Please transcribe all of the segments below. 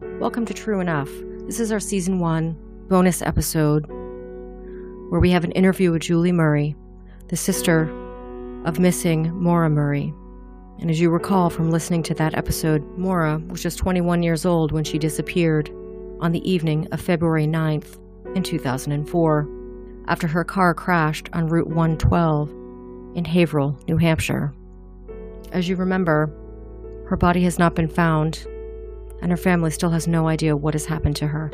Welcome to True Enough. This is our season one bonus episode where we have an interview with Julie Murray, the sister of missing Maura Murray. And as you recall from listening to that episode, Maura was just 21 years old when she disappeared on the evening of February 9th in 2004 after her car crashed on Route 112 in Haverhill, New Hampshire. As you remember, her body has not been found, and her family still has no idea what has happened to her.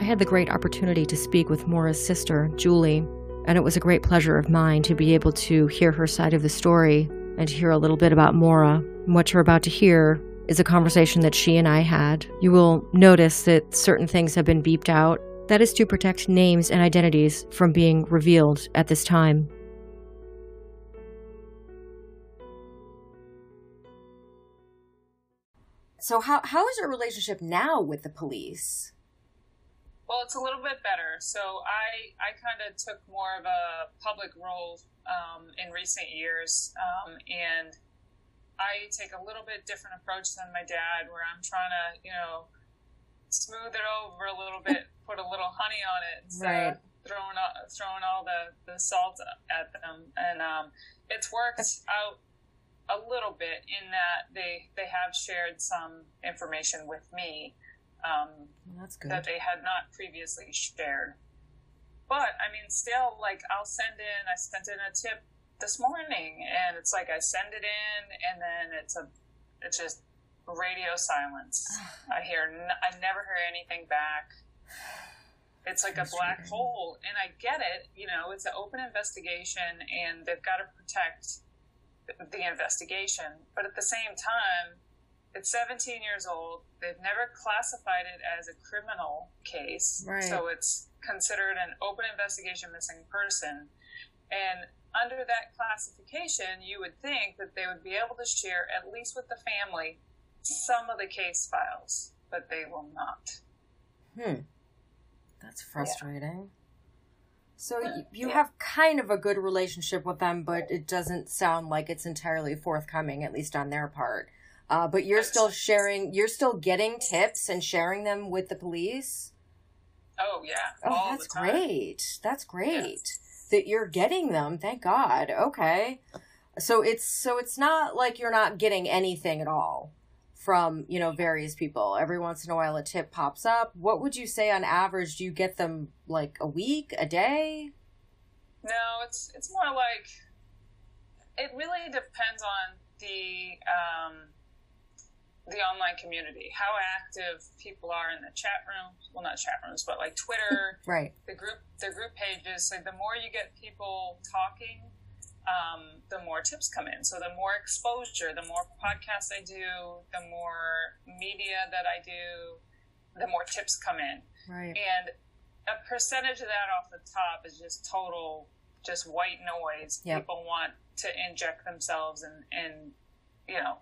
I had the great opportunity to speak with Maura's sister, Julie, and it was a great pleasure of mine to be able to hear her side of the story and to hear a little bit about. And what you're about to hear is a conversation that she and I had. You will notice that certain things have been beeped out. That is to protect names and identities from being revealed at this time. So how how is your relationship now with the police? Well, it's a little bit better. So I I kind of took more of a public role um, in recent years, um, and I take a little bit different approach than my dad, where I'm trying to you know smooth it over a little bit, put a little honey on it, right. throwing all, throwing all the the salt at them, and um, it's worked out a little bit in that they they have shared some information with me um, well, that's good. that they had not previously shared. But I mean, still, like I'll send in. I sent in a tip this morning, and it's like I send it in, and then it's a it's just radio silence. I hear I never hear anything back. It's like a black hole, and I get it. You know, it's an open investigation, and they've got to protect the investigation. But at the same time, it's 17 years old. They've never classified it as a criminal case. Right. So it's considered an open investigation missing person. And under that classification, you would think that they would be able to share, at least with the family, some of the case files, but they will not. Hmm. That's frustrating. So you, have kind of a good relationship with them, but it doesn't sound like it's entirely forthcoming, at least on their part. Uh, but you're still sharing, you're still getting tips and sharing them with the police. Oh yeah. Oh, that's great. That's great that you're getting them. Thank God. Okay. So it's so it's not like you're not getting anything at all from you know various people. Every once in a while, a tip pops up. What would you say on average? Do you get them like a week, a day? No, it's it's more like it really depends on the um, the online community, how active people are in the chat rooms. Well, not chat rooms, but like Twitter, Right. the group the group pages. So the more you get people talking, um, the more tips come in. So the more exposure, the more podcasts I do, the more media that I do, the more tips come in. Right. And a percentage of that off the top is just total, just white noise. Yep. People want to inject themselves and, and you know,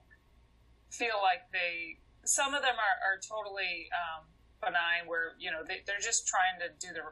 feel like they. Some of them are, are totally um, benign, where you know they, they're just trying to do the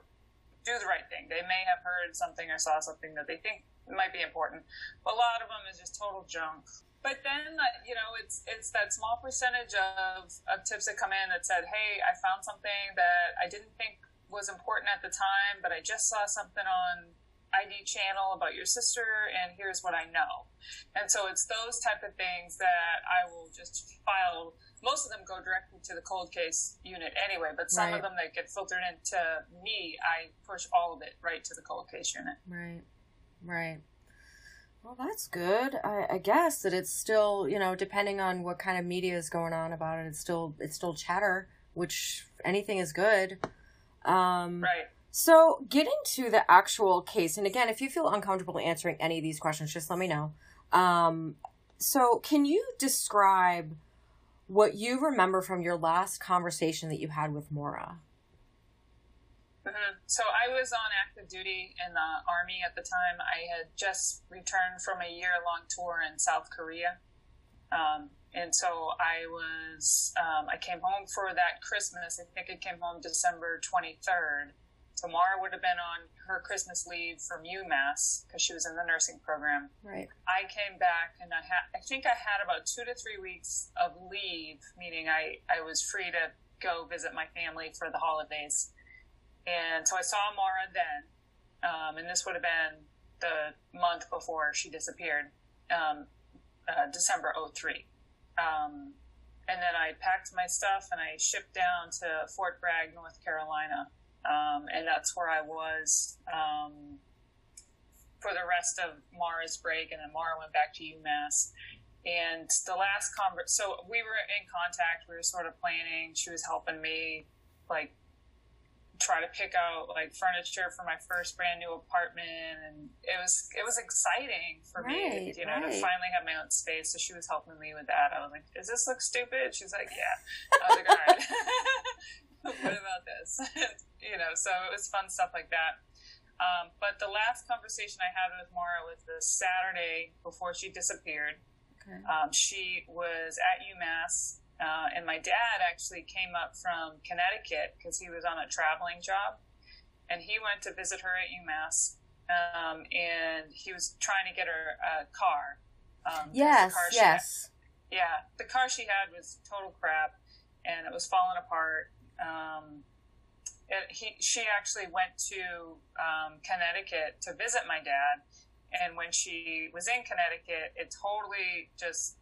do the right thing. They may have heard something or saw something that they think might be important, but a lot of them is just total junk. But then, uh, you know, it's it's that small percentage of, of tips that come in that said, "Hey, I found something that I didn't think was important at the time, but I just saw something on ID channel about your sister, and here's what I know." And so it's those type of things that I will just file. Most of them go directly to the cold case unit anyway, but some Right. of them that get filtered into me, I push all of it right to the cold case unit. Right. Right. Well, that's good. I, I guess that it's still, you know, depending on what kind of media is going on about it, it's still it's still chatter, which anything is good. Um, Right. So, getting to the actual case, and again, if you feel uncomfortable answering any of these questions, just let me know. Um, so, can you describe what you remember from your last conversation that you had with Maura? Hmm So I was on active duty in the army at the time. I had just returned from a year long tour in South Korea. Um, and so I was, um, I came home for that Christmas. I think I came home December 23rd. Tamara would have been on her Christmas leave from UMass because she was in the nursing program. Right. I came back and I had, I think I had about two to three weeks of leave, meaning I, I was free to go visit my family for the holidays. And so I saw Maura then, um, and this would have been the month before she disappeared, um, uh, December 03. Um, and then I packed my stuff and I shipped down to Fort Bragg, North Carolina. Um, and that's where I was um, for the rest of Maura's break. And then Maura went back to UMass. And the last convert, so we were in contact. We were sort of planning. She was helping me, like, try to pick out like furniture for my first brand new apartment and it was it was exciting for right, me you know right. to finally have my own space. So she was helping me with that. I was like does this look stupid? She's like yeah. I was like all right. What about this? You know so it was fun stuff like that. Um, but the last conversation i had with Maura was the saturday before she disappeared. Okay. um, she was at umass uh, and my dad actually came up from Connecticut because he was on a traveling job, and he went to visit her at UMass. Um, and he was trying to get her a car. Um, Yes, car yes. had- yeah, the car she had was total crap, and it was falling apart. Um, it, he, she actually went to um, Connecticut to visit my dad, and when she was in Connecticut, it totally just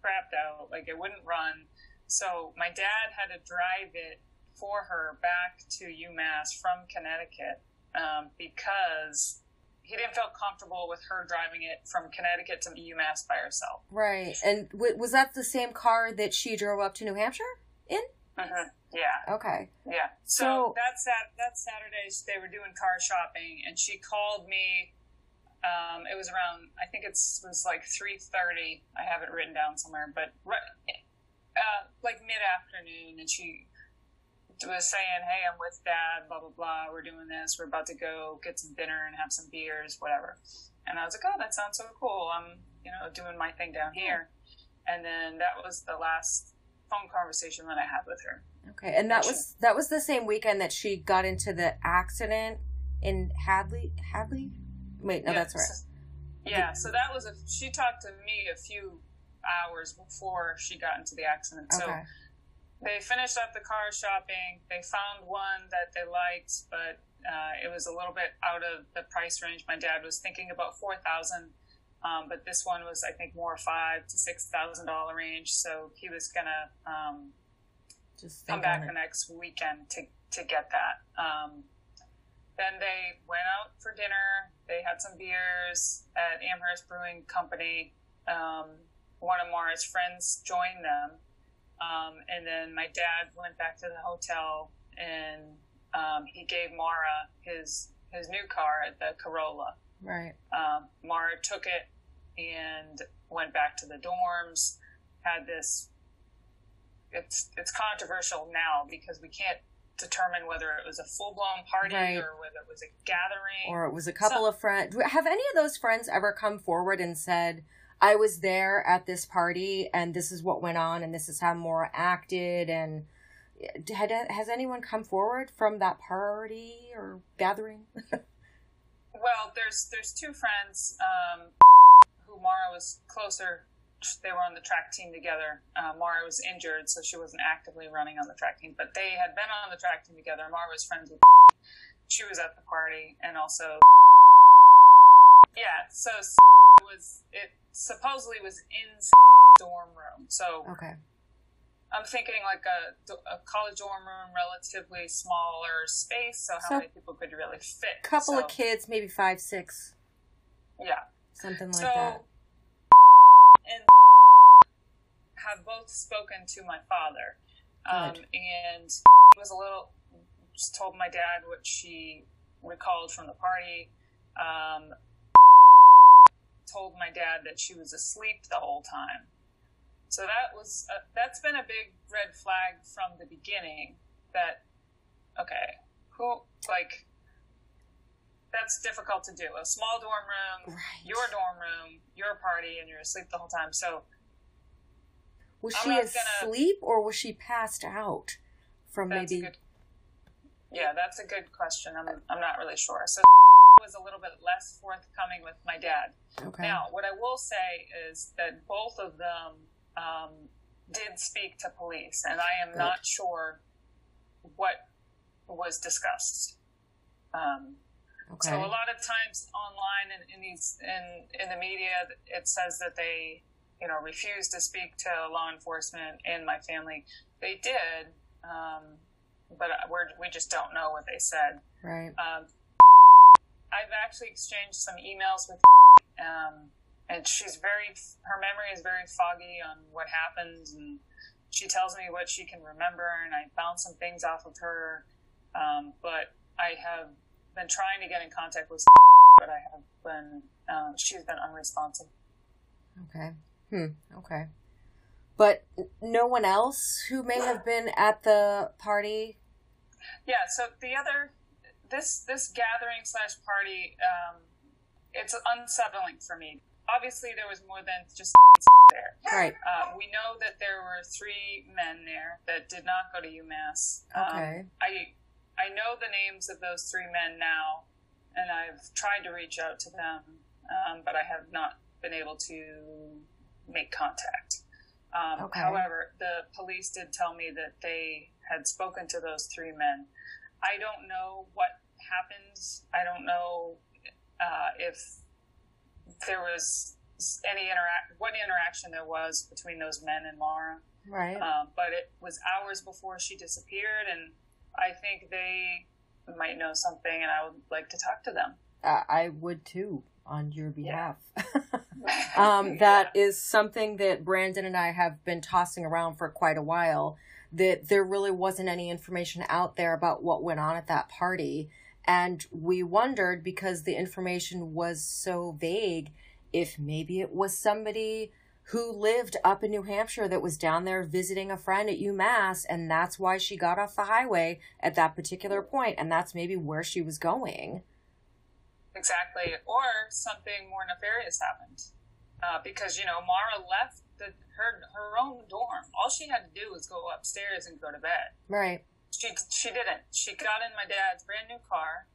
crapped out. Like it wouldn't run. So my dad had to drive it for her back to UMass from Connecticut um, because he didn't feel comfortable with her driving it from Connecticut to UMass by herself. Right. And w- was that the same car that she drove up to New Hampshire in? hmm Yeah, Okay. yeah. So, So- that sat that Saturday they were doing car shopping, and she called me. Um, it was around I think it was like three thirty. I have it written down somewhere, but right, uh, like mid afternoon, and she was saying, "Hey, I'm with Dad. Blah blah blah. We're doing this. We're about to go get some dinner and have some beers, whatever." And I was like, "Oh, that sounds so cool. I'm, you know, doing my thing down here." And then that was the last phone conversation that I had with her. Okay. And that was that was the same weekend that she got into the accident in Hadley Hadley? Wait, no, Yeah, that's right. so- Yeah, so that was a. She talked to me a few hours before she got into the accident. So they finished up the car shopping. They found one that they liked, but uh, it was a little bit out of the price range. My dad was thinking about four thousand, um, but this one was, I think, more five to six thousand dollar range. So he was gonna um, Just come back the next weekend to to get that. Um, then they went out for dinner. They had some beers at Amherst Brewing Company. Um, one of Maura's friends joined them, um, and then my dad went back to the hotel and um, he gave Maura his his new car, the Corolla. Right. Um, Maura took it and went back to the dorms. Had this. It's it's controversial now because we can't determine whether it was a full blown party Right. or whether it was a gathering. Or it was a couple So- of friends. Have any of those friends ever come forward and said, I was there at this party and this is what went on and this is how Maura acted and had, has anyone come forward from that party or gathering? Well, there's there's two friends um, who Maura was closer. They were on the track team together. Uh, Maura was injured, so she wasn't actively running on the track team, but they had been on the track team together. Maura was friends with. She was at the party, and also. Yeah, so was it supposedly was in dorm room. So Okay. I'm thinking like a, a college dorm room, relatively smaller space. So how So- many people could really fit? A couple So, of kids, maybe five, six, Yeah. something like so, that. and have both spoken to my father, um, and was a little just told my dad what she recalled from the party. Um, told my dad that she was asleep the whole time. So that was uh, that's been a big red flag from the beginning. That okay, who like that's difficult to do. A small dorm room, Right. your dorm room, your party, and you're asleep the whole time. So Was I'm she not gonna- asleep or was she passed out from that's maybe? a good. Yeah, that's a good question. I'm, I'm not really sure. So was a little bit less forthcoming with my dad. Okay. Now, what I will say is that both of them um, did speak to police, and I am Good. not sure what was discussed. Um, okay. So a lot of times online and in these in in the media, it says that they you know refused to speak to law enforcement and my family. They did, um, but we're, we just don't know what they said. right. Um, I've actually exchanged some emails with, um, and she's very her memory is very foggy on what happened, and she tells me what she can remember, and I bounce some things off of her. Um, but I have been trying to get in contact with, but I have been um, she's been unresponsive. Okay. Hmm. Okay. But no one else who may have been at the party. Yeah. So the other this this gathering slash party, um, it's unsettling for me. Obviously, there was more than just there. Right. Uh, we know that there were three men there that did not go to UMass. Um, Okay. I I know the names of those three men now, and I've tried to reach out to them, um, but I have not been able to make contact. Um, Okay. However, the police did tell me that they had spoken to those three men. I don't know what happened. I don't know uh, if there was any interact what interaction there was between those men and Laura. Right. Um, but it was hours before she disappeared, and I think they might know something, and I would like to talk to them. Uh, I would too on your Yeah. behalf. um, that is something that Brandon and I have been tossing around for quite a while. That there really wasn't any information out there about what went on at that party. And we wondered because the information was so vague if maybe it was somebody who lived up in New Hampshire that was down there visiting a friend at UMass, and that's why she got off the highway at that particular point, and that's maybe where she was going. Exactly. Or something more nefarious happened. Uh, because, you know, Maura left the, her, her own dorm. All she had to do was go upstairs and go to bed. Right. She, she didn't. She got in my dad's brand new car,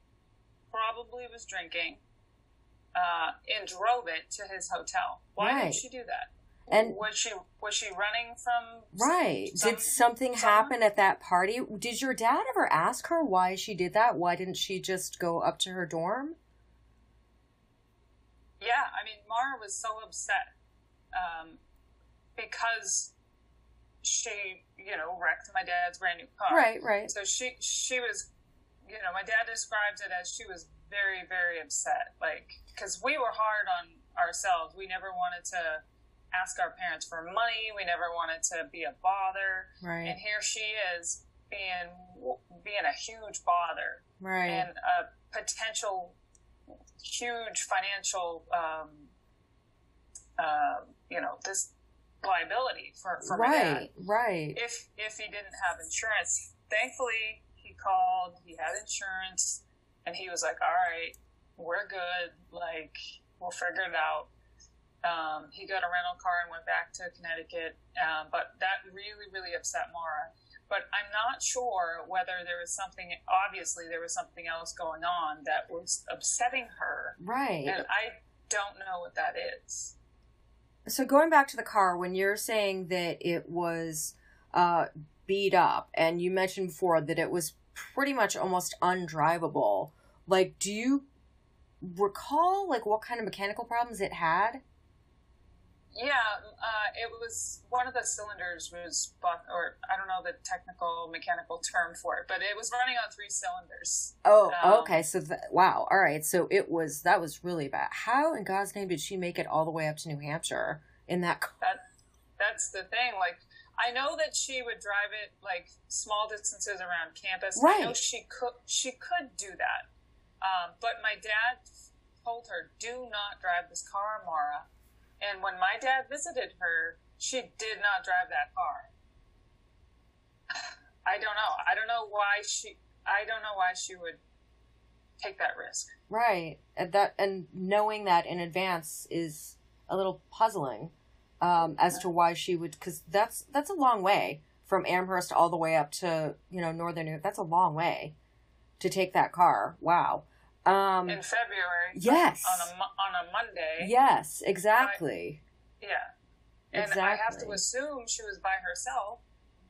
probably was drinking, uh, and drove it to his hotel. Why Right. did she do that? And was she was she running from Right. some- did something someone? happen at that party? Did your dad ever ask her why she did that? Why didn't she just go up to her dorm? Yeah, I mean, Maura was so upset um, because she, you know, wrecked my dad's brand new car. Right, right. So she she was, you know, my dad described it as she was very very upset, like because we were hard on ourselves. We never wanted to ask our parents for money. We never wanted to be a bother, Right. and here she is being being a huge bother Right. and a potential huge financial, um, uh, you know, this liability for, for right, right. If if he didn't have insurance, thankfully he called. He had insurance, and he was like, "All right, we're good. Like we'll figure it out." Um, he got a rental car and went back to Connecticut, um, but that really, really upset Maura. But I'm not sure whether there was something. Obviously, there was something else going on that was upsetting her, Right. and I don't know what that is. So going back to the car, when you're saying that it was uh, beat up, and you mentioned before that it was pretty much almost undrivable, like, do you recall like what kind of mechanical problems it had? Yeah, uh, it was one of the cylinders was, or I don't know the technical mechanical term for it, but it was running on three cylinders. Oh, Um, okay. So th- wow. All right. So it was that was really bad. How in God's name did she make it all the way up to New Hampshire in that? car? That that's the thing. Like I know that she would drive it like small distances around campus. I know Right. she could she could do that, um, but my dad told her, "Do not drive this car, Maura." And when my dad visited her, she did not drive that car. I don't know. I don't know why she. I don't know why she would take that risk. Right. And that and knowing that in advance is a little puzzling um, as to why she would because that's that's a long way from Amherst all the way up to you know northern New. That's a long way. to take that car. Wow. Um, in February. Yes. On a on a Monday. Yes, exactly. I, yeah. And exactly. I have to assume she was by herself.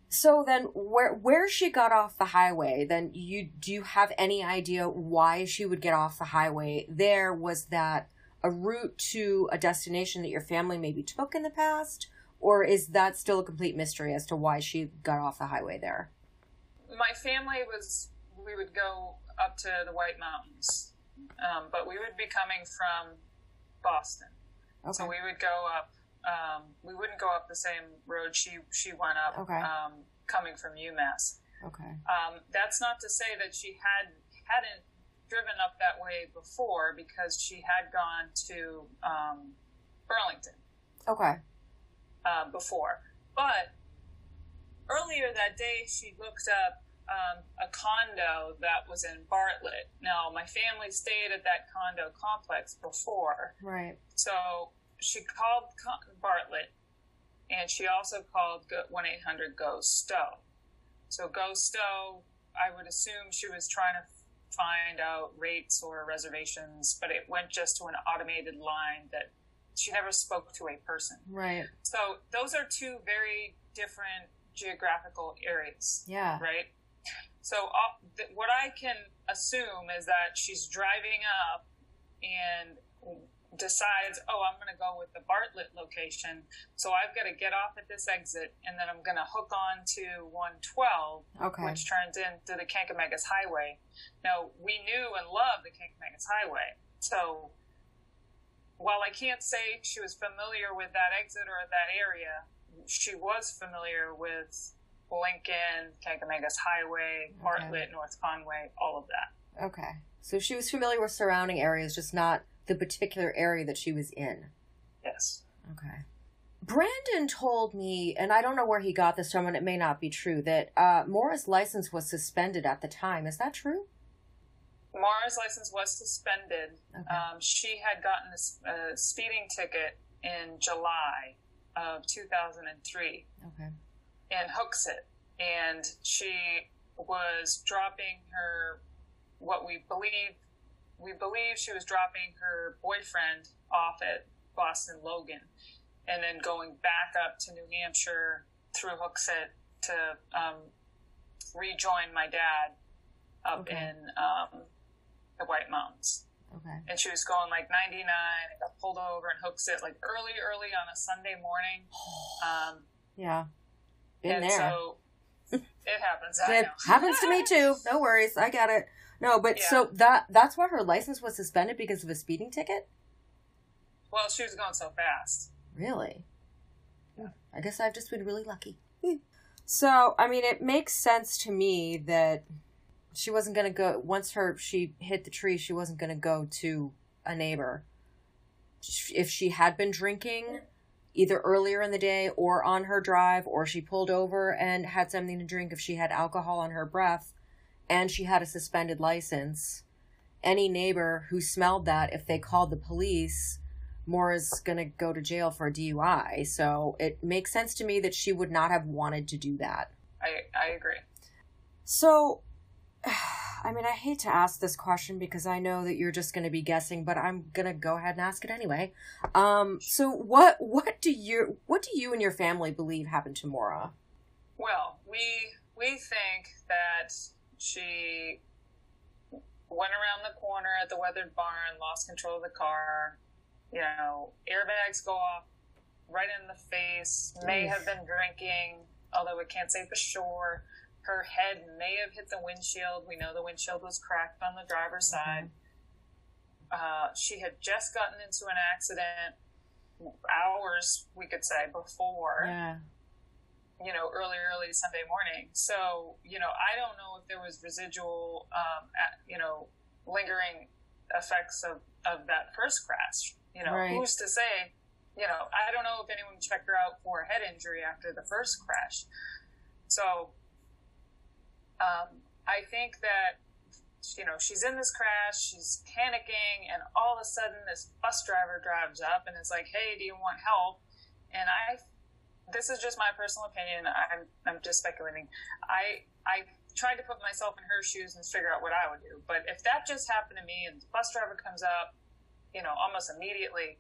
So then, where where she got off the highway? Then you do you have any idea why she would get off the highway? There was that a route to a destination that your family maybe took in the past, or is that still a complete mystery as to why she got off the highway there? My family was we would go up to the White Mountains, um, but we would be coming from Boston, okay. so we would go up um, we wouldn't go up the same road she she went up okay. um, coming from UMass. Okay. Um, that's not to say that she had hadn't driven up that way before because she had gone to um, Burlington. Okay. Uh, before, but earlier that day she looked up um, a condo that was in Bartlett. Now, my family stayed at that condo complex before. Right. So she called Bartlett and she also called 1 800 GO STOW. So GO STOW, I would assume she was trying to find out rates or reservations, but it went just to an automated line that she never spoke to a person. Right. So those are two very different geographical areas. Yeah. Right. So uh, th- what I can assume is that she's driving up and decides, oh, I'm going to go with the Bartlett location. So I've got to get off at this exit and then I'm going to hook on to 112, okay. which turns into the Kancamagus Highway. Now, we knew and loved the Kancamagus Highway. So while I can't say she was familiar with that exit or that area, she was familiar with Lincoln, Kancamagus Highway, Bartlett, okay. North Conway, all of that. Okay. So she was familiar with surrounding areas, just not the particular area that she was in. Yes. Okay. Brandon told me, and I don't know where he got this from, and it may not be true, that uh, Maura's license was suspended at the time. Is that true? Maura's license was suspended. Okay. Um, she had gotten a, a, speeding ticket in July of 2003 okay. In Hooksett, and she was dropping her what we believe we believe she was dropping her boyfriend off at Boston Logan and then going back up to New Hampshire through Hooksett to um, rejoin my dad up okay. in um, the White Mountains. Okay. And she was going like 99 and got pulled over and Hooksett like early, early on a Sunday morning. Um, yeah. Been and there. So it happens. it happens to me too. No worries. I got it. No, but yeah. so that that's why her license was suspended because of a speeding ticket. Well, she was going so fast. Really? Yeah. I guess I've just been really lucky. so, I mean, it makes sense to me that she wasn't going to go once her she hit the tree. She wasn't going to go to a neighbor. If she had been drinking, either earlier in the day or on her drive, or she pulled over and had something to drink, if she had alcohol on her breath, and she had a suspended license. Any neighbor who smelled that, if they called the police, Maura's going to go to jail for a DUI. So it makes sense to me that she would not have wanted to do that. I, I agree. So, I mean, I hate to ask this question because I know that you're just going to be guessing, but I'm going to go ahead and ask it anyway. Um, so what what do you what do you and your family believe happened to Maura? Well, we we think that she went around the corner at the weathered barn, lost control of the car. You know, airbags go off right in the face. May have been drinking, although we can't say for sure. Her head may have hit the windshield. We know the windshield was cracked on the driver's side. Uh, she had just gotten into an accident hours, we could say, before. Yeah you know, early, early Sunday morning. So, you know, I don't know if there was residual, um, at, you know, lingering effects of, of that first crash. You know, right. who's to say? You know, I don't know if anyone checked her out for a head injury after the first crash. So, um, I think that you know she's in this crash, she's panicking, and all of a sudden this bus driver drives up and is like, "Hey, do you want help?" And I this is just my personal opinion. I'm I'm just speculating. I I tried to put myself in her shoes and figure out what I would do. But if that just happened to me and the bus driver comes up, you know, almost immediately,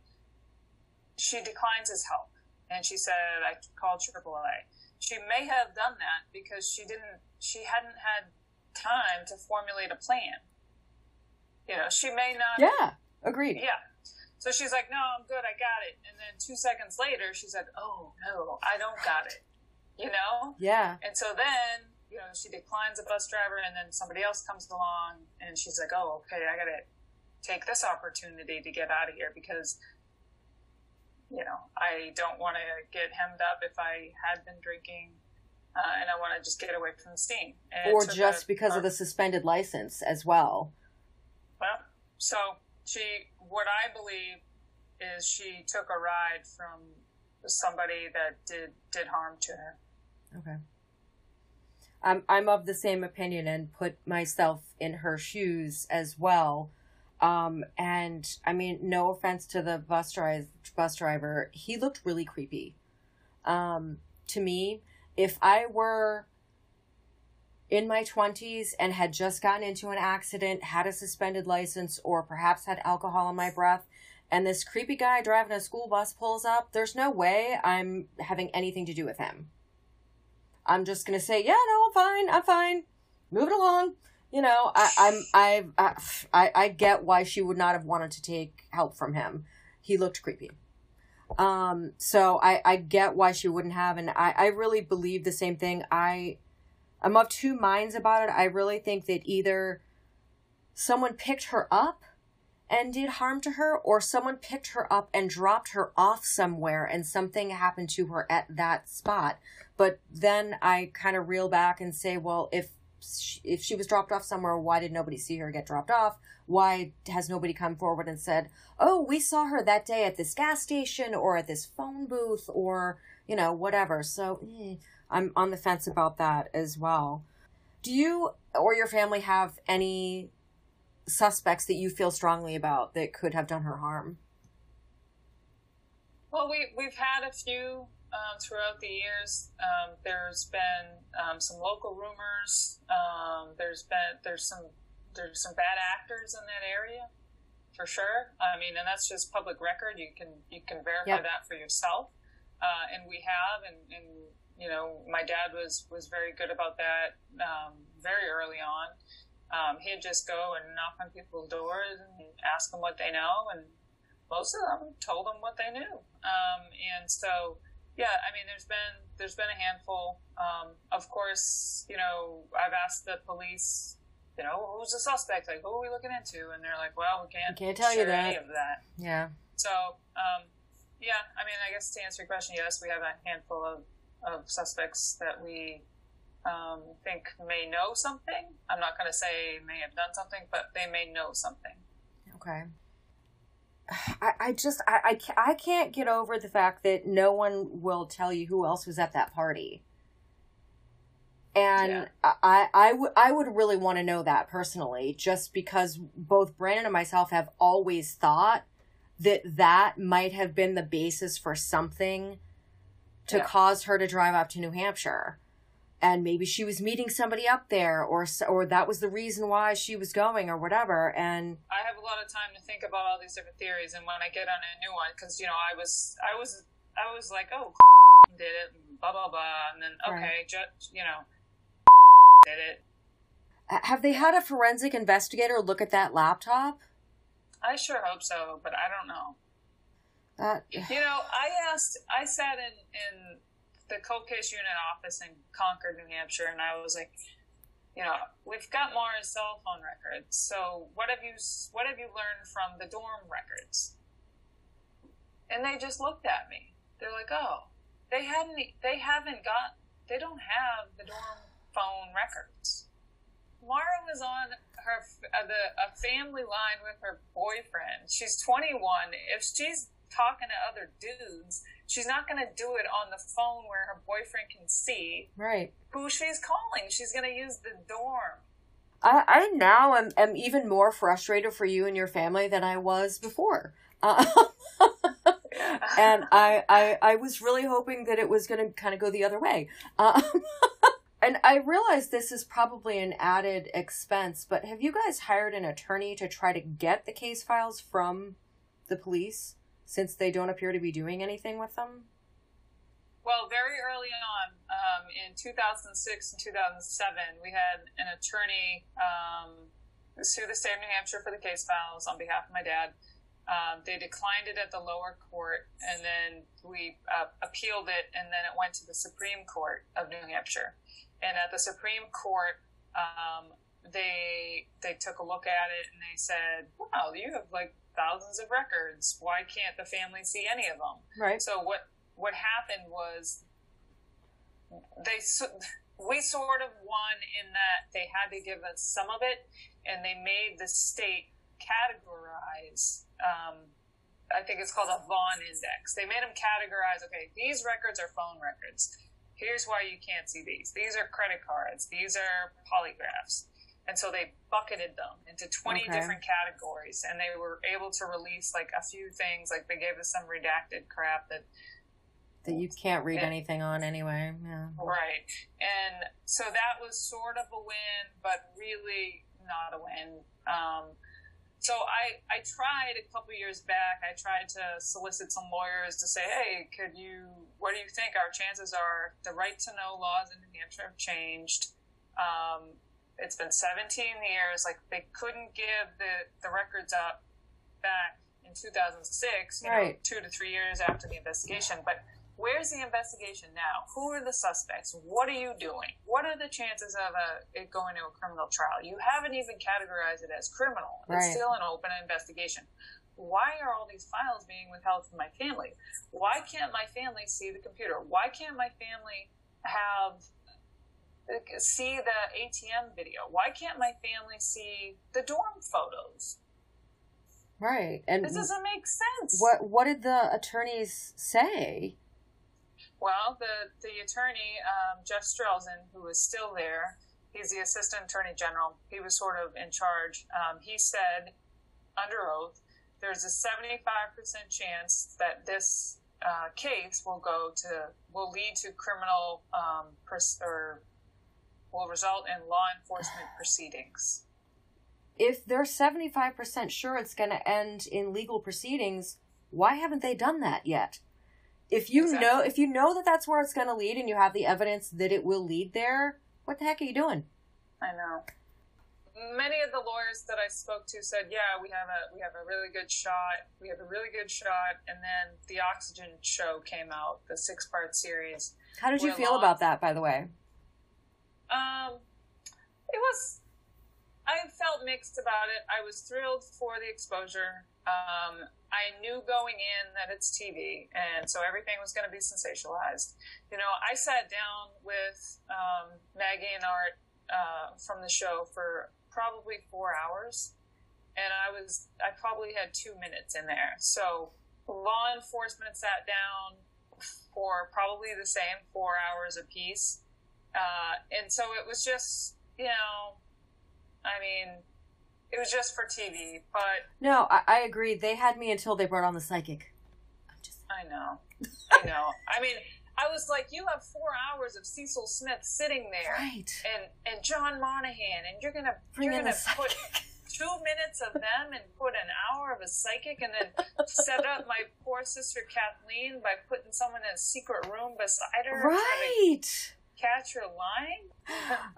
she declines his help. And she said, I called AAA. She may have done that because she didn't, she hadn't had time to formulate a plan. You know, she may not. Yeah, agreed. Yeah. So she's like, no, I'm good, I got it. And then two seconds later, she's like, oh, no, I don't got it. You know? Yeah. And so then, you know, she declines a bus driver, and then somebody else comes along, and she's like, oh, okay, I got to take this opportunity to get out of here because you know, I don't want to get hemmed up if I had been drinking, uh, and I want to just get away from the scene. And or so just because of the suspended license as well. Well, so she, what I believe is she took a ride from somebody that did did harm to her. Okay. I'm I'm of the same opinion and put myself in her shoes as well. Um, and I mean, no offense to the bus drive bus driver, he looked really creepy. Um, to me, if I were in my 20s and had just gotten into an accident, had a suspended license, or perhaps had alcohol in my breath, and this creepy guy driving a school bus pulls up, there's no way I'm having anything to do with him. I'm just gonna say, yeah, no, I'm fine, I'm fine, move it along. You know, I, I'm, I, I, I, get why she would not have wanted to take help from him. He looked creepy. Um, so I, I get why she wouldn't have, and I, I really believe the same thing. I, I'm of two minds about it. I really think that either someone picked her up and did harm to her, or someone picked her up and dropped her off somewhere and something happened to her at that spot. But then I kind of reel back and say, well, if she, if she was dropped off somewhere, why did nobody see her get dropped off? Why has nobody come forward and said, oh, we saw her that day at this gas station or at this phone booth or, you know, whatever. So eh, I'm on the fence about that as well. Do you or your family have any suspects that you feel strongly about that could have done her harm? Well, we we've had a few um, throughout the years. Um, there's been um, some local rumors. Um, there's been there's some there's some bad actors in that area, for sure. I mean, and that's just public record. You can you can verify Yep. that for yourself, uh, and we have. And, and you know, my dad was was very good about that um, very early on. Um, he'd just go and knock on people's doors and ask them what they know, and most of them told him what they knew. Um, and so, yeah, I mean, there's been there's been a handful. Um, of course, you know, I've asked the police, you know, who's the suspect? Like, who are we looking into? And they're like, well, we can't, We can't tell you share any that. of that. Yeah. So, um, yeah, I mean, I guess to answer your question, yes, we have a handful of, of suspects that we um, think may know something. I'm not going to say may have done something, but they may know something. Okay. I, I just I, I I can't get over the fact that no one will tell you who else was at that party. And Yeah. I, I, would I would really want to know that personally, just because both Brandon and myself have always thought that that might have been the basis for something to Yeah. cause her to drive up to New Hampshire. And maybe she was meeting somebody up there, or or that was the reason why she was going, or whatever. And I have a lot of time to think about all these different theories, and when I get on a new one, because you know, I was, I was, I was like, oh, did it, and blah blah blah, and then Right. okay, ju- you know, did it. Have they had a forensic investigator look at that laptop? I sure hope so, but I don't know. That You know, I asked, I sat in in the cold case unit office in Concord, New Hampshire, and I was like, you know, we've got Maura's cell phone records. So what have you what have you learned from the dorm records? And they just looked at me. They're like, oh, they hadn't, they haven't got, they don't have the dorm phone records. Maura was on her uh, the a family line with her boyfriend. She's 21. If she's talking to other dudes, she's not going to do it on the phone where her boyfriend can see right. who she's calling. She's going to use the dorm. I, I now am, am even more frustrated for you and your family than I was before. Uh, and I, I I was really hoping that it was going to kind of go the other way. Uh, And I realize this is probably an added expense, but have you guys hired an attorney to try to get the case files from the police since they don't appear to be doing anything with them? Well, very early on, um, in 2006 and 2007, we had an attorney um, sue the state of New Hampshire for the case files on behalf of my dad. Um, they declined it at the lower court, and then we uh, appealed it, and then it went to the Supreme Court of New Hampshire. And at the Supreme Court, um, they they took a look at it and they said, "Wow, you have like thousands of records. Why can't the family see any of them?" Right. So what what happened was they we sort of won in that they had to give us some of it, and they made the state categorize. Um, I think it's called a Vaughan index. They made them categorize. Okay, these records are phone records. Here's why you can't see these. These are credit cards. These are polygraphs. And so they bucketed them into 20 okay. different categories, and they were able to release like a few things. Like they gave us some redacted crap that that you can't read and, anything on anyway. Yeah. Right. And so that was sort of a win, but really not a win. Um, so I, I tried a couple years back, I tried to solicit some lawyers to say, hey, could you, what do you think our chances are? The right to know laws in New Hampshire have changed. Um, it's been 17 years. Like they couldn't give the, the records up back in 2006, you right. know, two to three years after the investigation. But Where's the investigation now? Who are the suspects? What are you doing? What are the chances of a, it going to a criminal trial? You haven't even categorized it as criminal. Right. It's still an open investigation. Why are all these files being withheld from my family? Why can't my family see the computer? Why can't my family have see the ATM video? Why can't my family see the dorm photos? Right. And this doesn't make sense. What what did the attorneys say? Well, the, the attorney, um, Jeff Strelzin, who is still there, he's the assistant attorney general. He was sort of in charge. Um, he said under oath, there's a 75% chance that this uh, case will go to, will lead to criminal, um, pers- or will result in law enforcement proceedings. If they're 75% sure it's going to end in legal proceedings, why haven't they done that yet? if you exactly. know if you know that that's where it's going to lead and you have the evidence that it will lead there what the heck are you doing i know many of the lawyers that i spoke to said yeah we have a we have a really good shot we have a really good shot and then the oxygen show came out the six part series how did you feel about that by the way um it was i felt mixed about it i was thrilled for the exposure um, I knew going in that it's TV, and so everything was going to be sensationalized. You know, I sat down with um, Maggie and Art uh, from the show for probably four hours, and I was I probably had two minutes in there. So law enforcement sat down for probably the same four hours apiece, uh, and so it was just you know, I mean it was just for TV, but no, I, I agree. They had me until they brought on the psychic. Just... I know, I know. I mean, I was like, you have four hours of Cecil Smith sitting there, right? And and John Monahan, and you're gonna Bring you're gonna put two minutes of them and put an hour of a psychic, and then set up my poor sister Kathleen by putting someone in a secret room beside her, right? Catch her lying.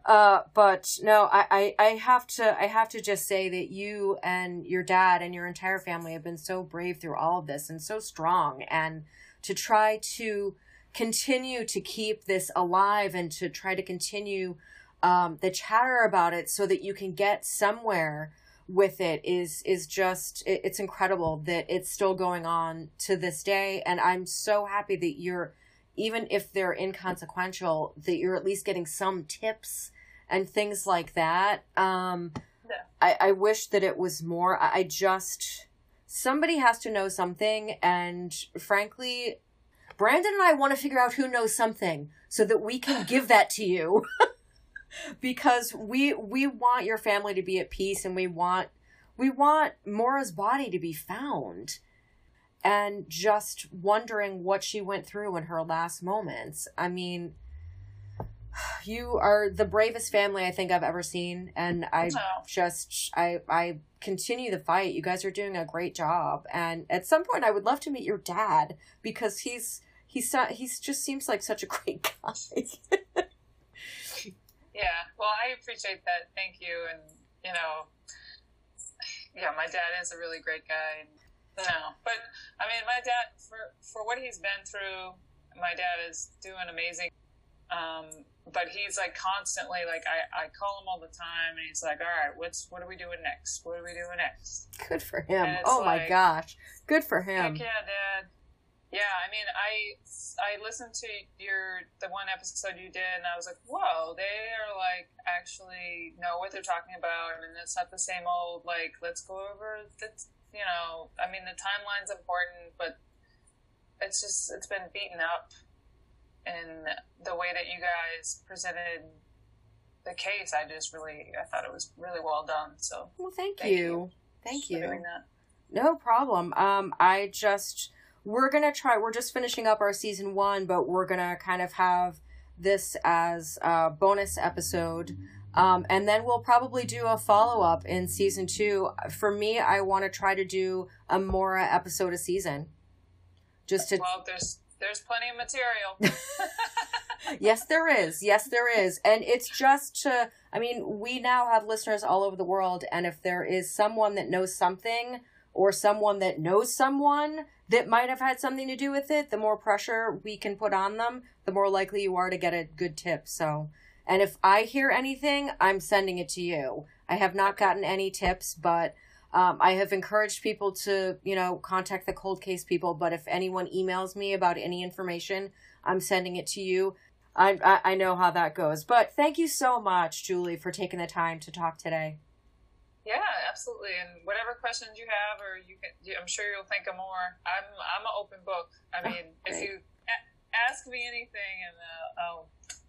uh, but no, I, I, I have to, I have to just say that you and your dad and your entire family have been so brave through all of this and so strong, and to try to continue to keep this alive and to try to continue um, the chatter about it so that you can get somewhere with it is is just it, it's incredible that it's still going on to this day and i'm so happy that you're even if they're inconsequential, that you're at least getting some tips and things like that. Um, yeah. I, I wish that it was more. I, I just somebody has to know something, and frankly, Brandon and I want to figure out who knows something so that we can give that to you. because we we want your family to be at peace and we want we want Maura's body to be found and just wondering what she went through in her last moments. I mean, You are the bravest family I think I've ever seen, and I Oh. just I I continue the fight. You guys are doing a great job, and at some point I would love to meet your dad because he's he's he's just seems like such a great guy. Yeah, well, I appreciate that. Thank you. And, you know, yeah, my dad is a really great guy. And, know, but I mean, my dad, for, for what he's been through, my dad is doing amazing. Um, but he's like constantly like, I, I call him all the time and he's like, all right, what's, what are we doing next? What are we doing next? Good for him. Oh my gosh, good for him. Heck yeah, Dad. Yeah, I mean, I I listened to your the one episode you did, and I was like, whoa, they are like actually know what they're talking about, I and mean, it's not the same old like let's go over the you know. I mean, the timeline's important, but it's just it's been beaten up, and the way that you guys presented the case, I just really I thought it was really well done. So Well, thank, Thank you. you. Thank you. doing that. No problem. Um, I just we're gonna try. We're just finishing up our season one, but we're gonna kind of have this as a bonus episode. Um, and then we'll probably do a follow up in season two. For me, I want to try to do a Maura episode a season. Just to Well, there's there's plenty of material. yes, there is. Yes, there is. And it's just to, I mean, we now have listeners all over the world. And if there is someone that knows something or someone that knows someone that might have had something to do with it, the more pressure we can put on them, the more likely you are to get a good tip. So, and if I hear anything, I'm sending it to you. I have not gotten any tips, but um, I have encouraged people to, you know, contact the cold case people. But if anyone emails me about any information, I'm sending it to you. I, I I know how that goes. But thank you so much, Julie, for taking the time to talk today. Yeah, absolutely. And whatever questions you have, or you can, I'm sure you'll think of more. I'm I'm an open book. I Oh, mean, if you a- ask me anything, and uh,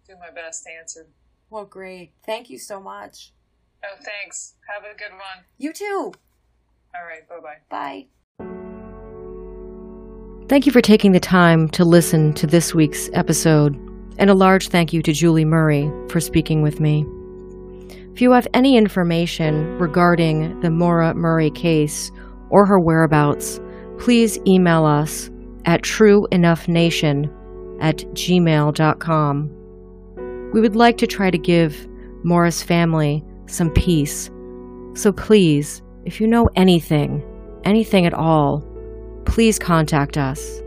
do my best to answer. Well, great. Thank you so much. Oh, thanks. Have a good one. You too. All right. Bye bye. Bye. Thank you for taking the time to listen to this week's episode, and a large thank you to Julie Murray for speaking with me. If you have any information regarding the Maura Murray case or her whereabouts, please email us at trueenoughnation at gmail.com. We would like to try to give Maura's family some peace, so please, if you know anything, anything at all, please contact us.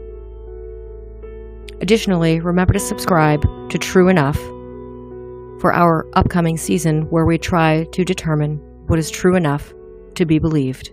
Additionally, remember to subscribe to True Enough for our upcoming season where we try to determine what is true enough to be believed.